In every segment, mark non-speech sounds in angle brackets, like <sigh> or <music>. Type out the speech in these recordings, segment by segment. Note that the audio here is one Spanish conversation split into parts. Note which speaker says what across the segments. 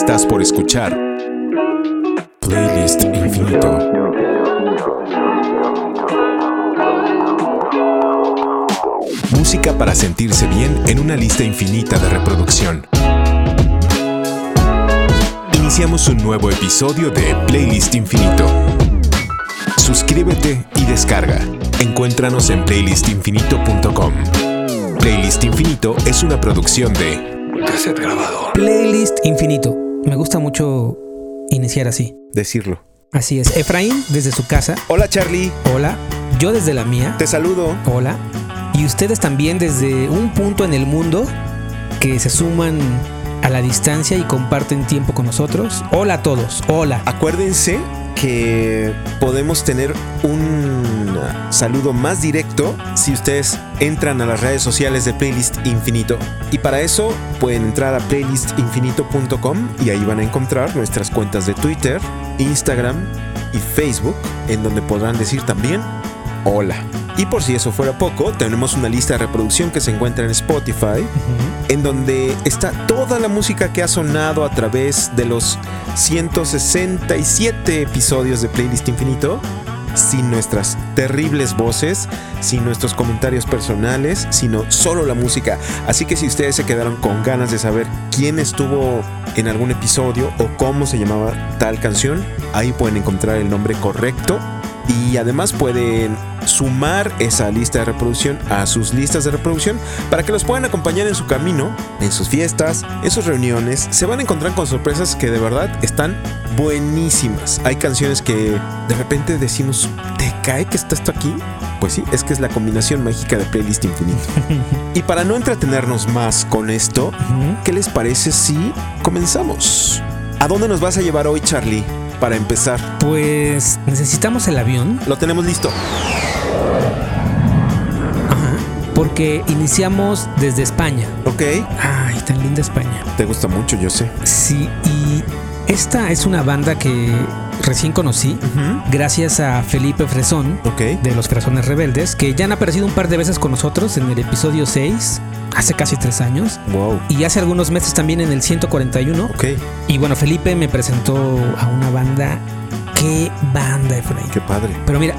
Speaker 1: Estás por escuchar Playlist Infinito. Música para sentirse bien en una lista infinita de reproducción. Iniciamos un nuevo episodio de Playlist Infinito. Suscríbete y descarga. Encuéntranos en playlistinfinito.com. Playlist Infinito es una producción de Cassette Grabador.
Speaker 2: Playlist Infinito. Me gusta mucho iniciar así.
Speaker 1: Decirlo.
Speaker 2: Así es. Efraín desde su casa.
Speaker 1: Hola Charlie,
Speaker 2: Hola. Yo desde la mía.
Speaker 1: te saludo.
Speaker 2: Hola. Y ustedes también desde un punto en el mundo que se suman a la distancia y comparten tiempo con nosotros. Hola a todos. Hola.
Speaker 1: Acuérdense que podemos tener un saludo más directo si ustedes entran a las redes sociales de Playlist Infinito. Y para eso pueden entrar a playlistinfinito.com y ahí van a encontrar nuestras cuentas de Twitter, Instagram y Facebook, en donde podrán decir también hola. Y por si eso fuera poco, tenemos una lista de reproducción que se encuentra en Spotify, en donde está toda la música que ha sonado a través de los 167 episodios de Playlist Infinito, sin nuestras terribles voces, sin nuestros comentarios personales, sino solo la música. Así que si ustedes se quedaron con ganas de saber quién estuvo en algún episodio o cómo se llamaba tal canción, ahí pueden encontrar el nombre correcto y además pueden sumar esa lista de reproducción a sus listas de reproducción para que los puedan acompañar en su camino, en sus fiestas, en sus reuniones. Se van a encontrar con sorpresas que de verdad están buenísimas. Hay canciones que de repente decimos, ¿te cae que está esto aquí? Pues sí, es que es la combinación mágica de Playlist Infinito. <laughs> y para no entretenernos más con esto. ¿qué les parece si comenzamos? ¿A dónde nos vas a llevar hoy, Charlie? Para empezar,
Speaker 2: Pues necesitamos el avión
Speaker 1: lo tenemos listo.
Speaker 2: porque iniciamos desde España.
Speaker 1: ¿Ok?
Speaker 2: Ay, tan linda España.
Speaker 1: Te gusta mucho, yo sé.
Speaker 2: Sí, y esta es una banda que recién conocí gracias a Felipe Fresón de los Fresones Rebeldes, que ya han aparecido un par de veces con nosotros en el episodio 6, hace casi tres años,
Speaker 1: Wow.
Speaker 2: y hace algunos meses también en el 141.
Speaker 1: Ok.
Speaker 2: Y bueno, Felipe me presentó a una banda. ¿Qué banda, Efraín?
Speaker 1: Qué padre.
Speaker 2: Pero mira,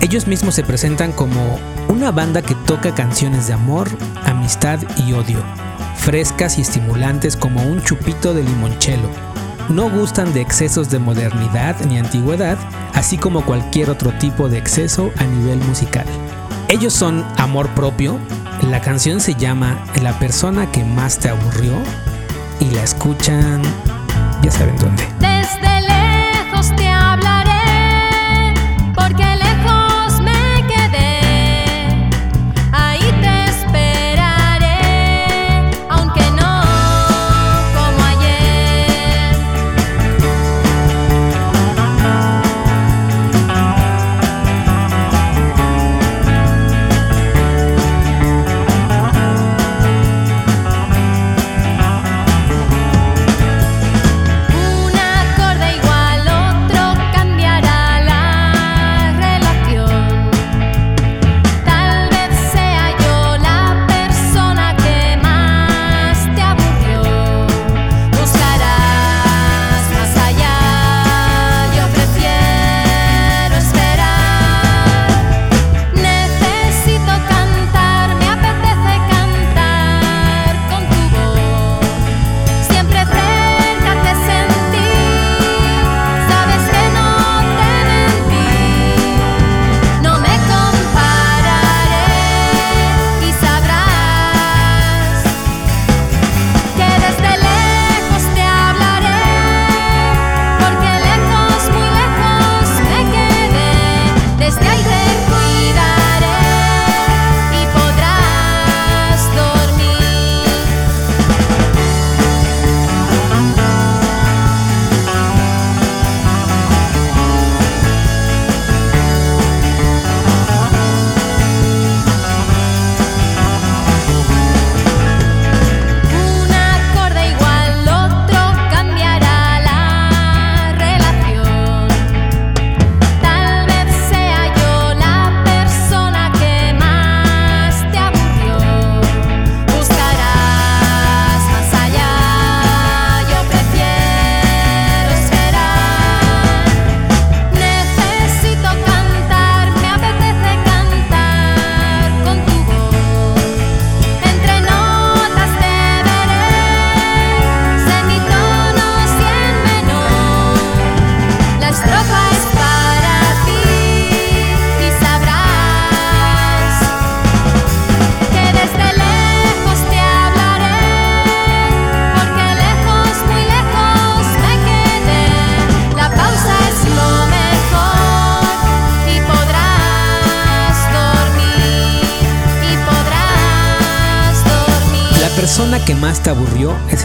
Speaker 2: ellos mismos se presentan como una banda que toca canciones de amor, amistad y odio, frescas y estimulantes como un chupito de limonchelo. No gustan de excesos de modernidad ni antigüedad, así como cualquier otro tipo de exceso a nivel musical. Ellos son amor propio, la canción se llama La persona que más te aburrió y la escuchan, ya saben dónde.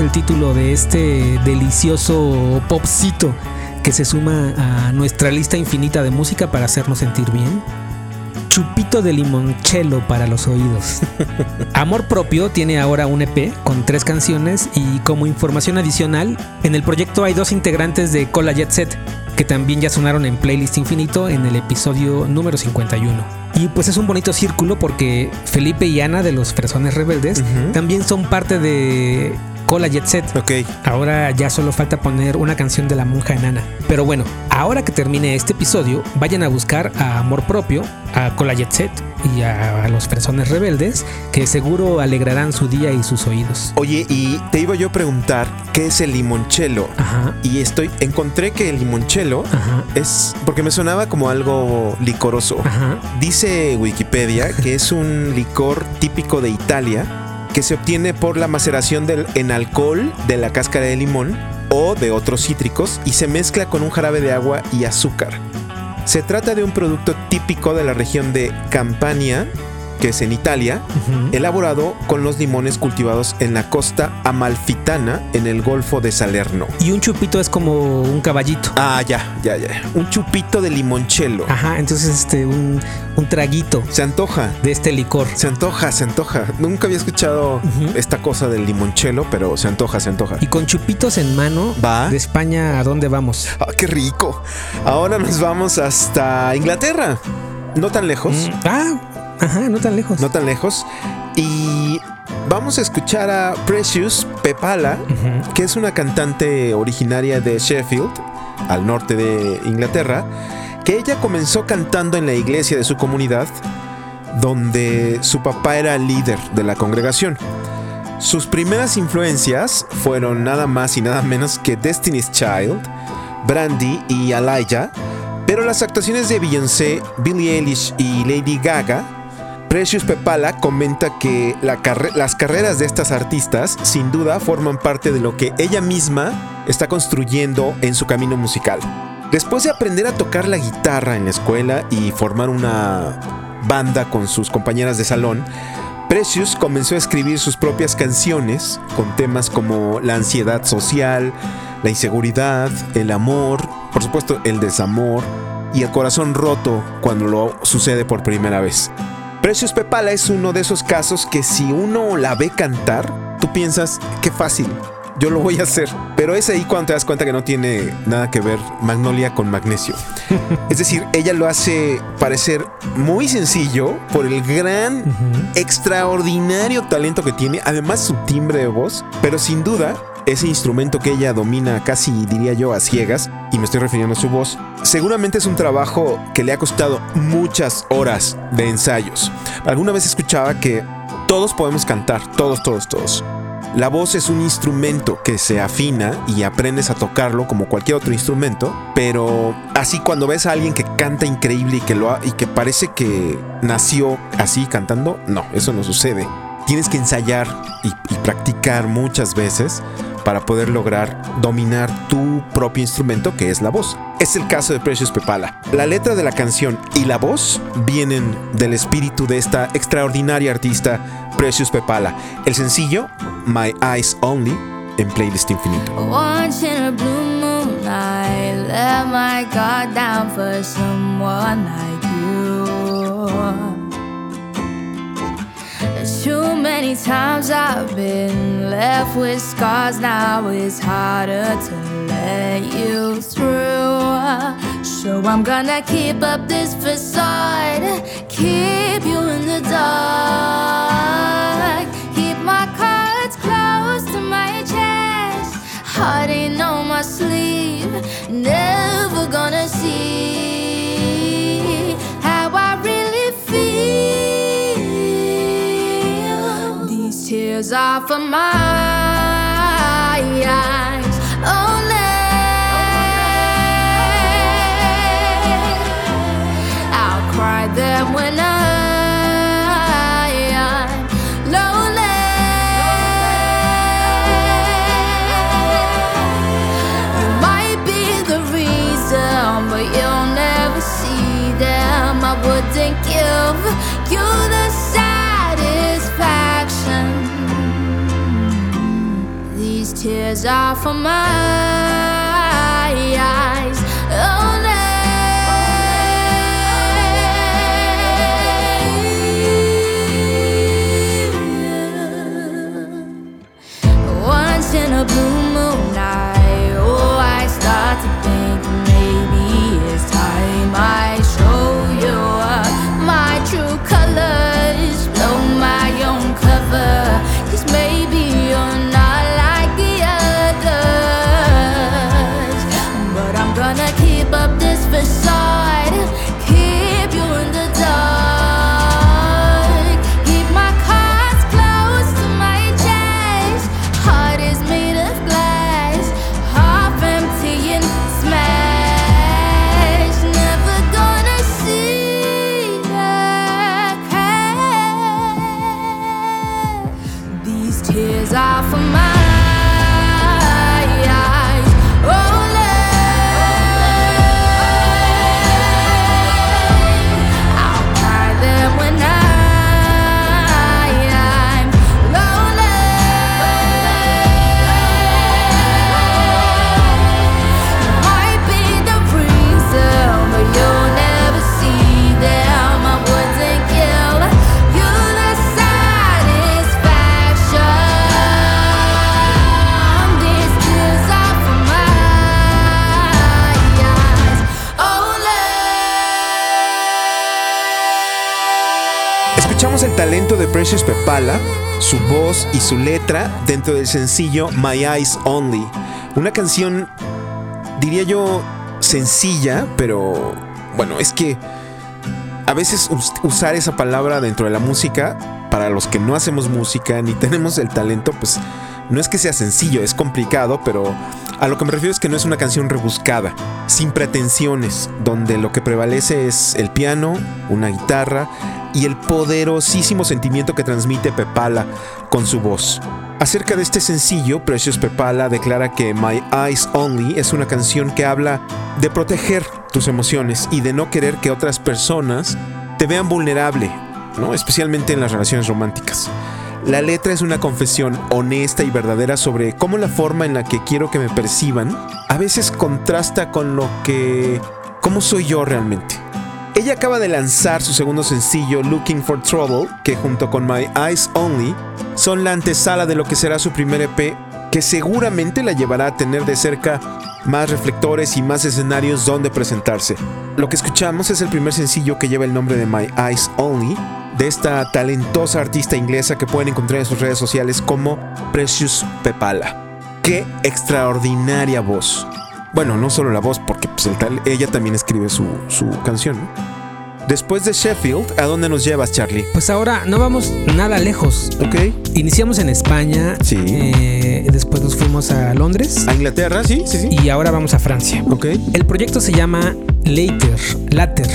Speaker 2: El título de este delicioso popcito que se suma a nuestra lista infinita de música para hacernos sentir bien. Chupito de limoncello para los oídos. <laughs> Amor Propio tiene ahora un EP con tres canciones y como información adicional, en el proyecto hay dos integrantes de Cola Jet Set que también ya sonaron en Playlist Infinito en el episodio número 51. Y pues es un bonito círculo porque Felipe y Ana de los Fresones Rebeldes también son parte de Cola Jet Set.
Speaker 1: Ok.
Speaker 2: Ahora ya solo falta poner una canción de la monja enana. Pero bueno, ahora que termine este episodio, vayan a buscar a Amor Propio, a Cola Jet Set y a, los Fresones Rebeldes, que seguro alegrarán su día y sus oídos.
Speaker 1: Oye, y te iba yo a preguntar, ¿qué es el limoncello?
Speaker 2: Ajá,
Speaker 1: Y estoy, encontré que el limoncello
Speaker 2: ajá,
Speaker 1: es, porque me sonaba como algo licoroso.
Speaker 2: ajá.
Speaker 1: Dice Wikipedia que es un licor típico de Italia que se obtiene por la maceración del, en alcohol de la cáscara de limón o de otros cítricos y se mezcla con un jarabe de agua y azúcar. Se trata de un producto típico de la región de Campania, que es en Italia, elaborado con los limones cultivados en la costa amalfitana en el Golfo de Salerno.
Speaker 2: Y un chupito es como un caballito.
Speaker 1: Ah, ya, ya, ya. Un chupito de limoncello.
Speaker 2: Ajá, entonces este, un, un traguito
Speaker 1: Se antoja.
Speaker 2: de este licor.
Speaker 1: Se antoja, se antoja. Nunca había escuchado esta cosa del limoncello, pero se antoja, se antoja.
Speaker 2: Y con chupitos en mano,
Speaker 1: Va.
Speaker 2: de España, ¿a dónde vamos?
Speaker 1: Ah, qué rico. Ahora nos vamos hasta Inglaterra. No tan lejos,
Speaker 2: Mm, Ah, ajá, no tan lejos.
Speaker 1: no tan lejos. Y vamos a escuchar a Precious Pepala, que es una cantante originaria de Sheffield, al norte de Inglaterra, que ella comenzó cantando en la iglesia de su comunidad, donde su papá era líder de la congregación. Sus primeras influencias fueron nada más y nada menos que Destiny's Child, Brandy y Elijah, pero las actuaciones de Beyoncé, Billie Eilish y Lady Gaga Precious Pepala comenta que las carreras de estas artistas sin duda forman parte de lo que ella misma está construyendo en su camino musical. Después de aprender a tocar la guitarra en la escuela y formar una banda con sus compañeras de salón, Precious comenzó a escribir sus propias canciones con temas como la ansiedad social, la inseguridad, el amor, por supuesto el desamor y el corazón roto cuando lo sucede por primera vez. Precious Pepala es uno de esos casos que si uno la ve cantar, tú piensas, qué fácil, yo lo voy a hacer. Pero es ahí cuando te das cuenta que no tiene nada que ver Magnolia con magnesio. Es decir, ella lo hace parecer muy sencillo por el gran, extraordinario talento que tiene, además su timbre de voz, pero sin duda ese instrumento que ella domina casi diría yo a ciegas, y me estoy refiriendo a su voz, seguramente es un trabajo que le ha costado muchas horas de ensayos. Alguna vez escuchaba que todos podemos cantar, todos, todos, todos. La voz es un instrumento que se afina y aprendes a tocarlo como cualquier otro instrumento, pero así cuando ves a alguien que canta increíble y que lo ha- y que parece que nació así cantando, no, eso no sucede. Tienes que ensayar y, y practicar muchas veces para poder lograr dominar tu propio instrumento que es la voz. Es el caso de Precious Pepala. La letra de la canción y la voz vienen del espíritu de esta extraordinaria artista Precious Pepala. El sencillo My Eyes Only en Playlist Infinito.
Speaker 3: Once Too many times I've been left with scars, now it's harder to let you through. So I'm gonna keep up this facade, keep you in the dark, keep my cards close to my chest, heart ain't on my sleeve, never gonna see tears are for my eyes only. I'll cry them when I desire for
Speaker 1: mine. Precious Pepala, su voz y su letra dentro del sencillo My Eyes Only. Una canción, diría yo, sencilla, pero bueno, es que a veces us- usar esa palabra dentro de la música, para los que no hacemos música ni <laughs> tenemos el talento, pues no es que sea sencillo, es complicado, pero a lo que me refiero es que no es una canción rebuscada, sin pretensiones, donde lo que prevalece es el piano, una guitarra y el poderosísimo sentimiento que transmite Pepala con su voz. Acerca de este sencillo, Precious Pepala declara que My Eyes Only es una canción que habla de proteger tus emociones y de no querer que otras personas te vean vulnerable, ¿no? especialmente en las relaciones románticas. La letra es una confesión honesta y verdadera sobre cómo la forma en la que quiero que me perciban a veces contrasta con lo que... cómo soy yo realmente. Ella acaba de lanzar su segundo sencillo Looking for Trouble, que junto con My Eyes Only son la antesala de lo que será su primer EP, que seguramente la llevará a tener de cerca más reflectores y más escenarios donde presentarse. Lo que escuchamos es el primer sencillo que lleva el nombre de My Eyes Only, de esta talentosa artista inglesa que pueden encontrar en sus redes sociales como Precious Pepala. ¡Qué extraordinaria voz! Bueno, no solo la voz, porque pues, el tal, ella también escribe su, su canción. ¿no? Después de Sheffield, ¿a dónde nos llevas, Charlie?
Speaker 2: Pues ahora no vamos nada lejos.
Speaker 1: ¿Ok?
Speaker 2: Iniciamos en España,
Speaker 1: Sí.
Speaker 2: eh, después nos fuimos a Londres
Speaker 1: ¿A Inglaterra? Sí, sí, sí.
Speaker 2: y ahora vamos a Francia.
Speaker 1: ¿Ok?
Speaker 2: El proyecto se llama Later, Later,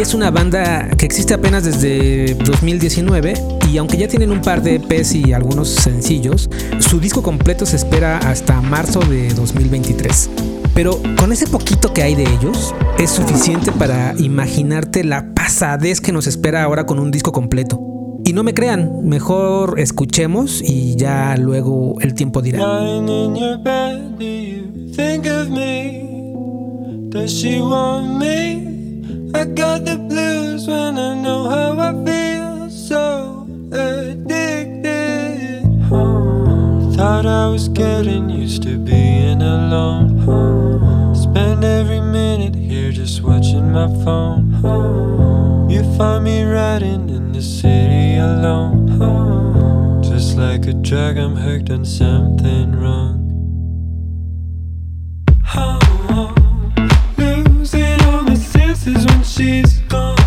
Speaker 2: es una banda que existe apenas desde 2019 y aunque ya tienen un par de EPs y algunos sencillos, su disco completo se espera hasta marzo de 2023. Pero con ese poquito que hay de ellos, es suficiente para imaginarte la pasadez que nos espera ahora con un disco completo. Y no me crean, mejor escuchemos y ya luego el tiempo dirá.
Speaker 4: I got the blues when I know how I feel, so addicted. Thought I was getting used to being alone. Spend every minute here just watching my phone. You find me riding in the city alone. Just like a drug, I'm hooked on something wrong. She's gone.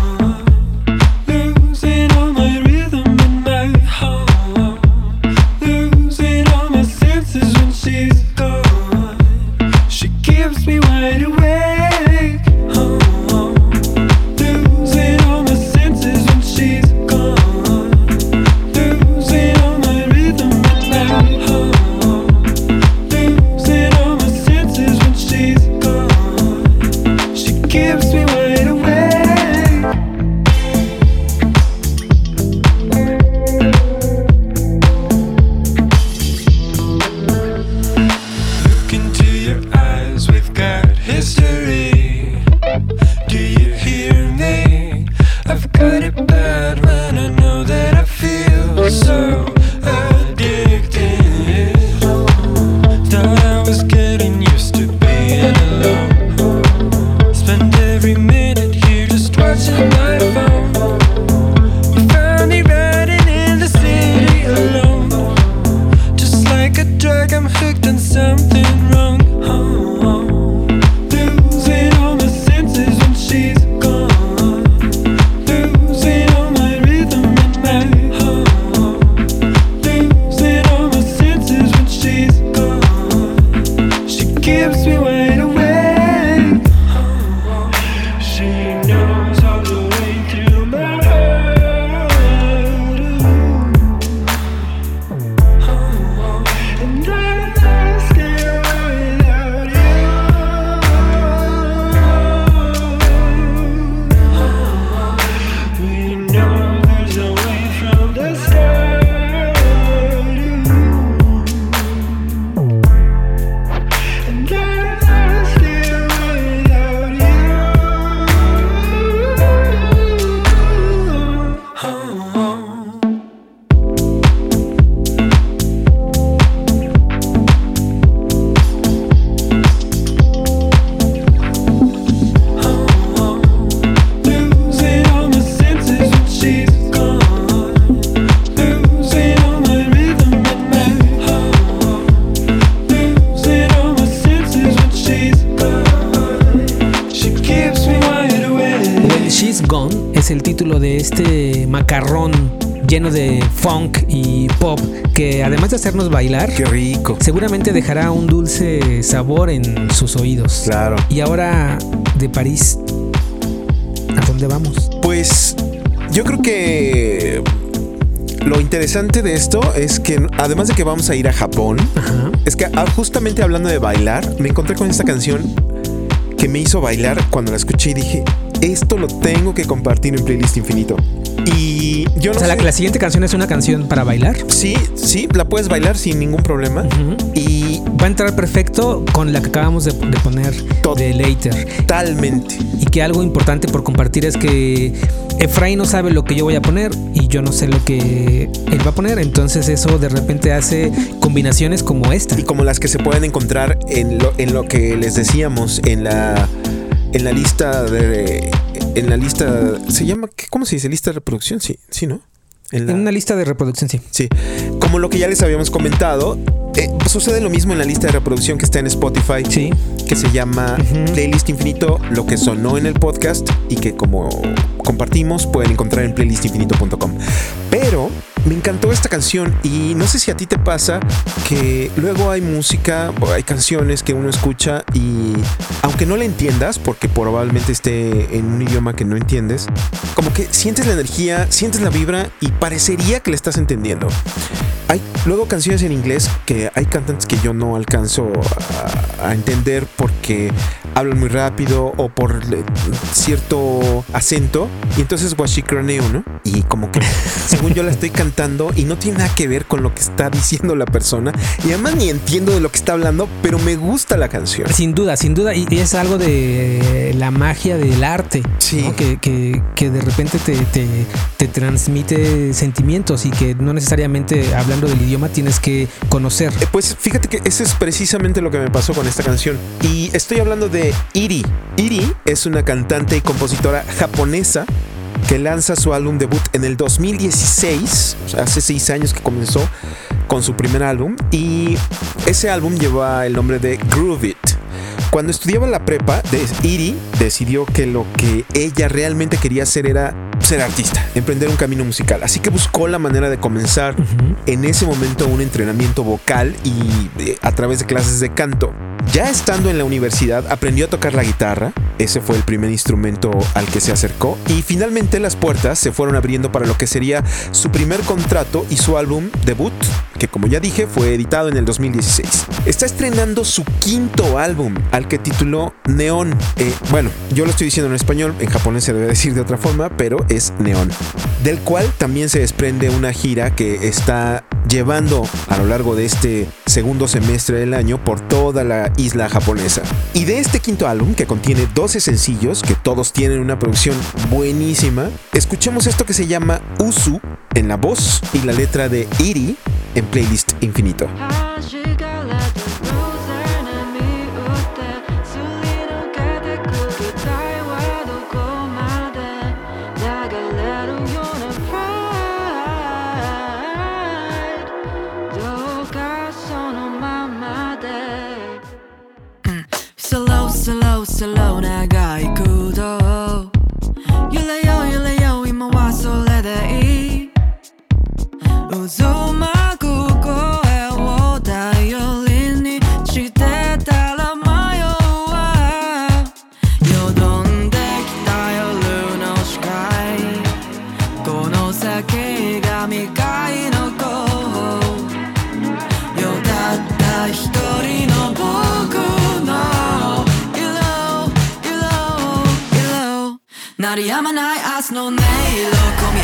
Speaker 4: She's Gone
Speaker 2: es el título de este macarrón lleno de funk y pop que además de hacernos bailar,
Speaker 1: Qué rico.
Speaker 2: seguramente dejará un dulce sabor en sus oídos.
Speaker 1: Claro.
Speaker 2: Y ahora de París, ¿a dónde vamos?
Speaker 1: Pues yo creo que lo interesante de esto es que además de que vamos a ir a Japón,
Speaker 2: Ajá.
Speaker 1: es que ah, justamente hablando de bailar, me encontré con esta canción que me hizo bailar cuando la escuché y dije, esto lo tengo que compartir en playlist infinito. Y yo no
Speaker 2: O sea, la,
Speaker 1: sé-
Speaker 2: la siguiente canción es una canción para bailar.
Speaker 1: Sí, sí, la puedes bailar sin ningún problema. Y
Speaker 2: Va a entrar perfecto con la que acabamos de, de poner de Later.
Speaker 1: totalmente.
Speaker 2: Y que algo importante por compartir es que Efraín no sabe lo que yo voy a poner y yo no sé lo que él va a poner. Entonces eso de repente hace combinaciones como esta.
Speaker 1: Y como las que se pueden encontrar en lo, en lo que les decíamos en la en la lista de en la lista se llama ¿qué- ¿cómo se dice? lista de reproducción, sí, sí, ¿no? En la-
Speaker 2: En una lista de reproducción, sí.
Speaker 1: Sí, como lo que ya les habíamos comentado, eh, sucede lo mismo en la lista de reproducción que está en Spotify,
Speaker 2: Sí.
Speaker 1: que se llama. Playlist Infinito, lo que sonó en el podcast y que como compartimos pueden encontrar en playlistinfinito.com. Pero me encantó esta canción y no sé si a ti te pasa que luego hay música, hay canciones que uno escucha y aunque no la entiendas, porque probablemente esté en un idioma que no entiendes, como que sientes la energía, sientes la vibra y parecería que la estás entendiendo. Hay luego canciones en inglés que hay cantantes que yo no alcanzo a, a entender porque hablan muy rápido o por le- cierto acento y entonces guachicraneo, ¿no? Y como que <laughs> según yo la estoy cantando y no tiene nada que ver con lo que está diciendo la persona y además ni entiendo de lo que está hablando, pero me gusta la canción.
Speaker 2: Sin duda, sin duda. Y es algo de la magia del arte.
Speaker 1: Sí.
Speaker 2: ¿no? Que, que- que de repente te, te- te transmite sentimientos y que no necesariamente hablando del idioma tienes que conocer.
Speaker 1: Eh, Pues fíjate que eso es precisamente lo que me pasó con esta canción. Y estoy hablando de Iri. Iri es una cantante y compositora japonesa que lanza su álbum debut en el 2016, o sea, hace seis años que comenzó con su primer álbum. Y ese álbum lleva el nombre de Groove It. Cuando estudiaba la prepa, Iri decidió que lo que ella realmente quería hacer era ser artista, emprender un camino musical. Así que buscó la manera de comenzar en ese momento un entrenamiento vocal y a través de clases de canto. Ya estando en la universidad aprendió a tocar la guitarra, ese fue el primer instrumento al que se acercó y finalmente las puertas se fueron abriendo para lo que sería su primer contrato y su álbum debut, que como ya dije fue editado en el 2016. Está estrenando su quinto álbum al que tituló Neón. Eh, bueno, yo lo estoy diciendo en español, en japonés se debe decir de otra forma, pero es Neón. Del cual también se desprende una gira que está llevando a lo largo de este segundo semestre del año por toda la isla japonesa. Y de este quinto álbum, que contiene 12 sencillos, que todos tienen una producción buenísima, escuchemos esto que se llama Usu en la voz y la letra de Iri en playlist infinito.
Speaker 5: Siamo ask no non
Speaker 1: nei lo comiamo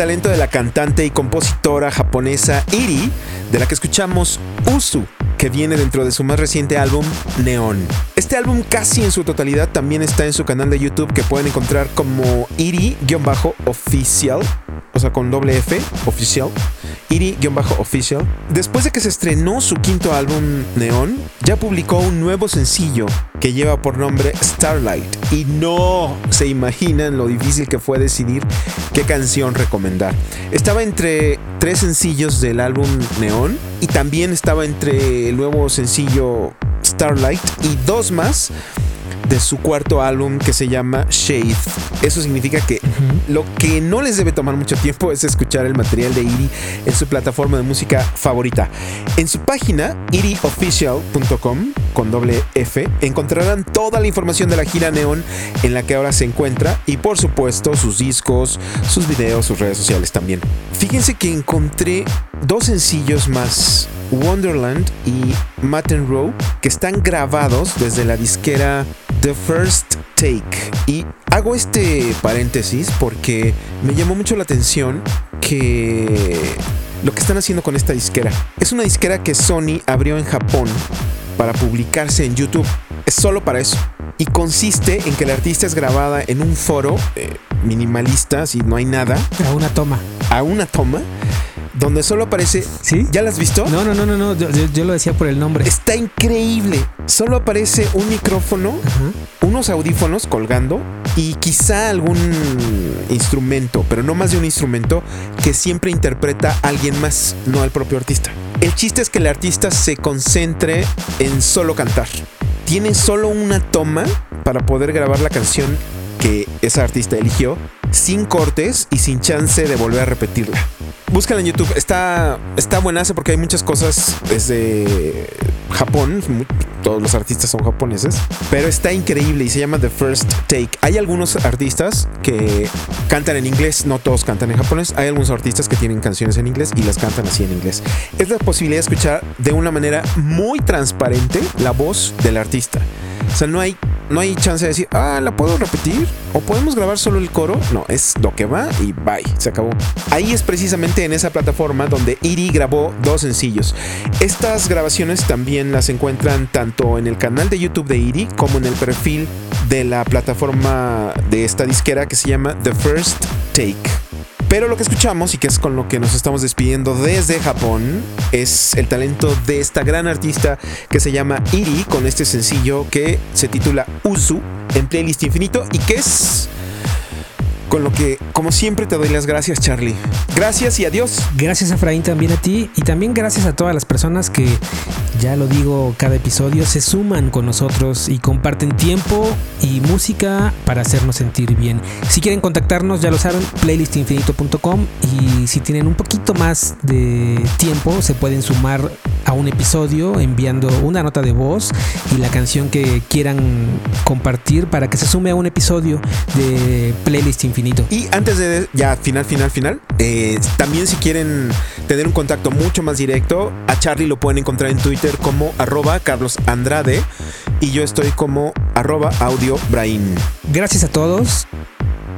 Speaker 1: talento de la cantante y compositora japonesa Iri, de la que escuchamos Usu, que viene dentro de su más reciente álbum Neon. Este álbum casi en su totalidad también está en su canal de YouTube que pueden encontrar como Iri-Official, o sea, con doble F, oficial. Iri-Official. Después de que se estrenó su quinto álbum Neon, ya publicó un nuevo sencillo que lleva por nombre Starlight. Y no se imaginan lo difícil que fue decidir qué canción recomendar. Estaba entre tres sencillos del álbum Neon y también estaba entre el nuevo sencillo Starlight y dos más de su cuarto álbum que se llama Shade. Eso significa que lo que no les debe tomar mucho tiempo es escuchar el material de Iri en su plataforma de música favorita. En su página iriofficial.com con doble F encontrarán toda la información de la gira Neon en la que ahora se encuentra y por supuesto sus discos, sus videos, sus redes sociales también. Fíjense que encontré dos sencillos más Wonderland y Matten Row que están grabados desde la disquera The First Take. Y hago este paréntesis porque me llamó mucho la atención que lo que están haciendo con esta disquera. Es una disquera que Sony abrió en Japón para publicarse en YouTube. Es solo para eso. Y consiste en que la artista es grabada en un foro eh, minimalista, si no hay nada,
Speaker 2: A una toma.
Speaker 1: a una toma, donde solo aparece...
Speaker 2: ¿Sí?
Speaker 1: ¿Ya la has visto?
Speaker 2: No, no, no, no, no. Yo, yo- yo lo decía por el nombre.
Speaker 1: Está increíble. Solo aparece un micrófono,
Speaker 2: Ajá.
Speaker 1: unos audífonos colgando y quizá algún instrumento, pero no más de un instrumento que siempre interpreta a alguien más, no al propio artista. El chiste es que el artista se concentre en solo cantar. Tiene solo una toma para poder grabar la canción que esa artista eligió sin cortes y sin chance de volver a repetirla. Búscala en YouTube, está, está buenaza porque hay muchas cosas desde Japón, mu- todos los artistas son japoneses, pero está increíble y se llama The First Take. Hay algunos artistas que cantan en inglés, no todos cantan en japonés, hay algunos artistas que tienen canciones en inglés y las cantan así en inglés. Es la posibilidad de escuchar de una manera muy transparente la voz del artista. O sea, no hay, no hay chance de decir, ah, ¿la puedo repetir? ¿O podemos grabar solo el coro? No, es lo que va y bye, se acabó. Ahí es precisamente en esa plataforma donde Iri grabó dos sencillos. Estas grabaciones también las encuentran tanto en el canal de YouTube de Iri como en el perfil de la plataforma de esta disquera que se llama The First Take. Pero lo que escuchamos y que es con lo que nos estamos despidiendo desde Japón es el talento de esta gran artista que se llama Iri con este sencillo que se titula Usu en Playlist Infinito y que es con lo que como siempre te doy las gracias Charlie. Gracias y adiós.
Speaker 2: Gracias Efraín también a ti y también gracias a todas las personas que, ya lo digo cada episodio, se suman con nosotros y comparten tiempo y música para hacernos sentir bien. Si quieren contactarnos, ya lo saben, playlistinfinito.com y si tienen un poquito más de tiempo, se pueden sumar a un episodio enviando una nota de voz y la canción que quieran compartir para que se sume a un episodio de Playlist Infinito.
Speaker 1: Y antes de ya final, final, final, eh, también si quieren tener un contacto mucho más directo, a Charlie lo pueden encontrar en Twitter como arroba Carlos Andrade y yo estoy como arroba audio Brain.
Speaker 2: Gracias a todos.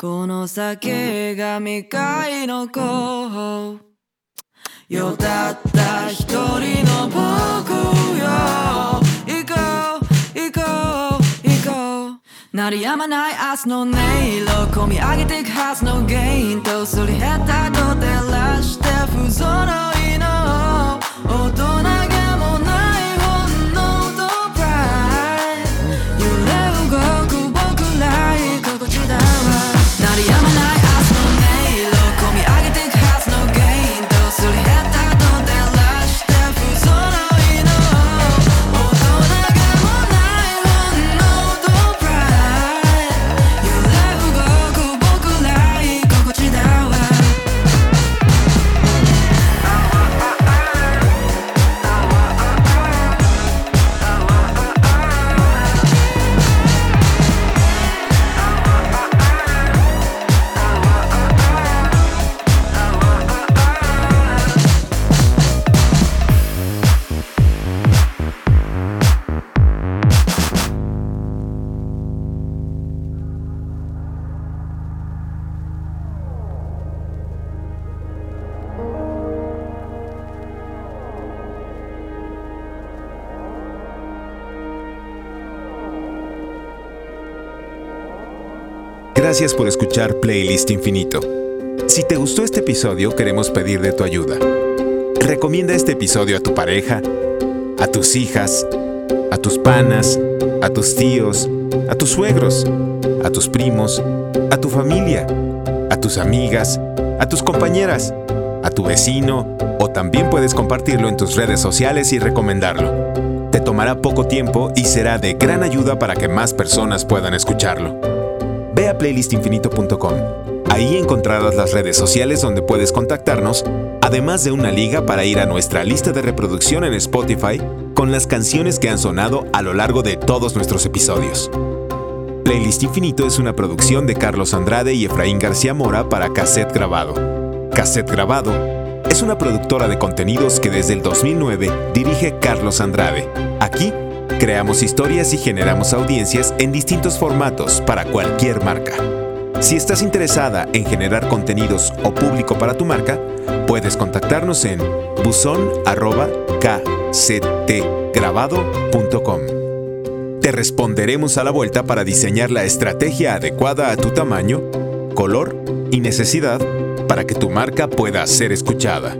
Speaker 5: この先が未開の子よたった一人の僕よ。行こう行こう。行こう。鳴り止まない明日の音色。込み上げていくはずの原因とすり減ったと照らして不揃いの大人
Speaker 1: Gracias por escuchar Playlist Infinito. Si te gustó este episodio, queremos pedir de tu ayuda. Recomienda este episodio a tu pareja, a tus hijas, a tus panas, a tus tíos, a tus suegros, a tus primos, a tu familia, a tus amigas, a tus compañeras, a tu vecino o también puedes compartirlo en tus redes sociales y recomendarlo. Te tomará poco tiempo y será de gran ayuda para que más personas puedan escucharlo. Ve a playlistinfinito.com. Ahí encontrarás las redes sociales donde puedes contactarnos, además de una liga para ir a nuestra lista de reproducción en Spotify con las canciones que han sonado a lo largo de todos nuestros episodios. Playlist Infinito es una producción de Carlos Andrade y Efraín García Mora para Cassette Grabado. Cassette Grabado es una productora de contenidos que desde el 2009 dirige Carlos Andrade. Aquí creamos historias y generamos audiencias en distintos formatos para cualquier marca. Si estás interesada en generar contenidos o público para tu marca, puedes contactarnos en buzón@kctgrabado.com. Te responderemos a la vuelta para diseñar la estrategia adecuada a tu tamaño, color y necesidad para que tu marca pueda ser escuchada.